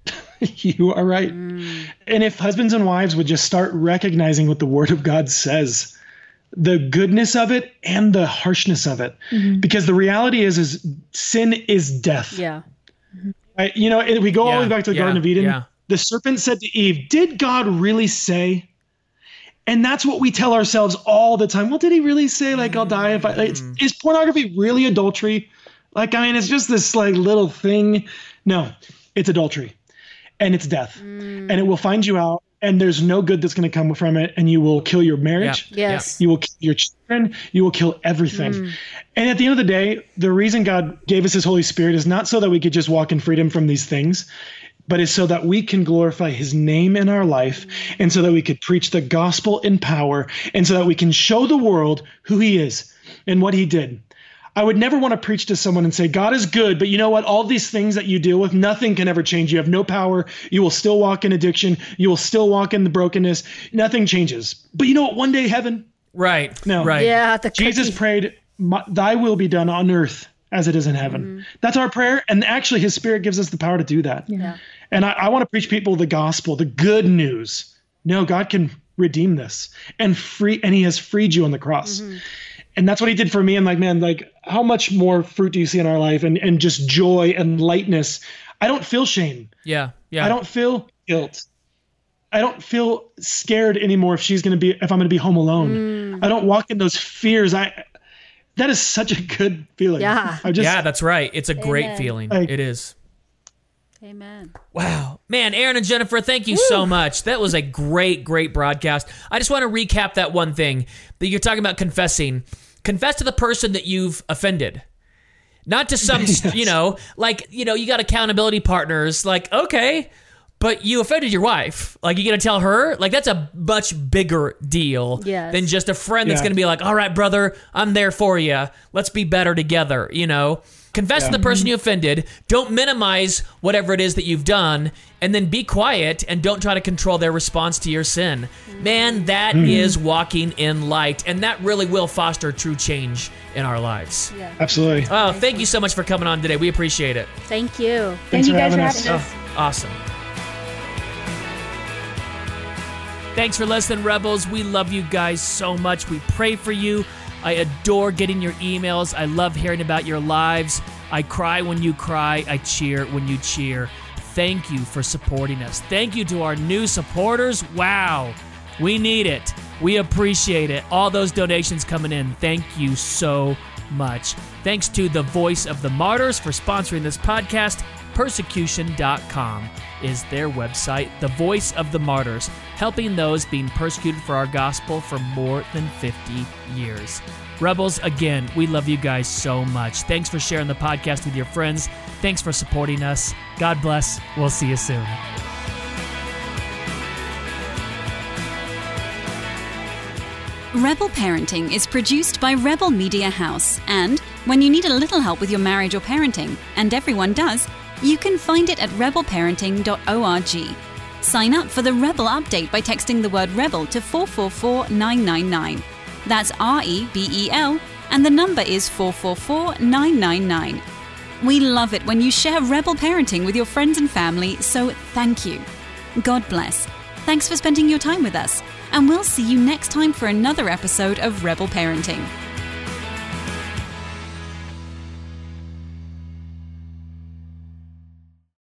you are right." Mm. And if husbands and wives would just start recognizing what the word of God says, the goodness of it and the harshness of it, mm-hmm. because the reality is, is sin is death. Yeah. Mm-hmm. Right? You know, we go all the way back to the yeah, Garden of Eden. yeah. The serpent said to Eve, Did God really say? And that's what we tell ourselves all the time. Well, did he really say, like, I'll die if I. Like, it's- Mm. is pornography really adultery? Like, I mean, it's just this, like, little thing. No, it's adultery and it's death. Mm. And it will find you out, and there's no good that's going to come from it, and you will kill your marriage. Yeah. Yes. You will kill your children. You will kill everything. Mm. And at the end of the day, the reason God gave us His Holy Spirit is not so that we could just walk in freedom from these things, but is so that we can glorify His name in our life, and so that we could preach the gospel in power, and so that we can show the world who He is and what He did. I would never want to preach to someone and say, God is good, but you know what? All these things that you deal with, nothing can ever change. You have no power. You will still walk in addiction. You will still walk in the brokenness. Nothing changes. But you know what? One day, heaven, Right. No. Right. Yeah. The Jesus cookie. prayed, Thy will be done on earth as it is in heaven. Mm-hmm. That's our prayer. And actually, His Spirit gives us the power to do that. Yeah. And I, I want to preach people the gospel, the good news. No, God can redeem this and free, and He has freed you on the cross. Mm-hmm. And that's what He did for me. I'm like, man, like, how much more fruit do you see in our life and, and just joy and lightness? I don't feel shame. Yeah. Yeah. I don't feel guilt. I don't feel scared anymore if she's going to be if I'm going to be home alone. Mm. I don't walk in those fears. I that is such a good feeling. Yeah. I just yeah, that's right. It's a great Amen. feeling. Like- it is. Amen. Wow. Man, Aaron and Jennifer, thank you so much. That was a great, great broadcast. I just want to recap that one thing that you're talking about confessing. Confess to the person that you've offended. Not to some, you know, like, you know, you got accountability partners, like, okay, but you offended your wife. Like, you gonna tell her? Like, that's a much bigger deal Yes. than just a friend that's gonna be like, all right, brother, I'm there for you. Let's be better together, you know? Confess to the person you offended. Don't minimize whatever it is that you've done, and then be quiet and don't try to control their response to your sin. Man, that hmm. is walking in light, and that really will foster true change in our lives. Absolutely. Oh, thank you so much for coming on today. We appreciate it. Thank you. Thank Thanks you for guys for having having us. us. Oh, awesome. Thanks for listening, Rebels. We love you guys so much. We pray for you. I adore getting your emails. I love hearing about your lives. I cry when you cry. I cheer when you cheer. Thank you for supporting us. Thank you to our new supporters. Wow. We need it. We appreciate it. All those donations coming in. Thank you so much. Thanks to the Voice of the Martyrs for sponsoring this podcast. Persecution.com is their website. The Voice of the Martyrs, helping those being persecuted for our gospel for more than 50 years. Rebels, again, we love you guys so much. Thanks for sharing the podcast with your friends. Thanks for supporting us. God bless. We'll see you soon. Rebel Parenting is produced by Rebel Media House, and when you need a little help with your marriage or parenting, and everyone does, you can find it at rebelparenting.org. Sign up for the Rebel update by texting the word Rebel to 444999. That's R E B E L, and the number is 444999. We love it when you share Rebel Parenting with your friends and family, so thank you. God bless. Thanks for spending your time with us, and we'll see you next time for another episode of Rebel Parenting.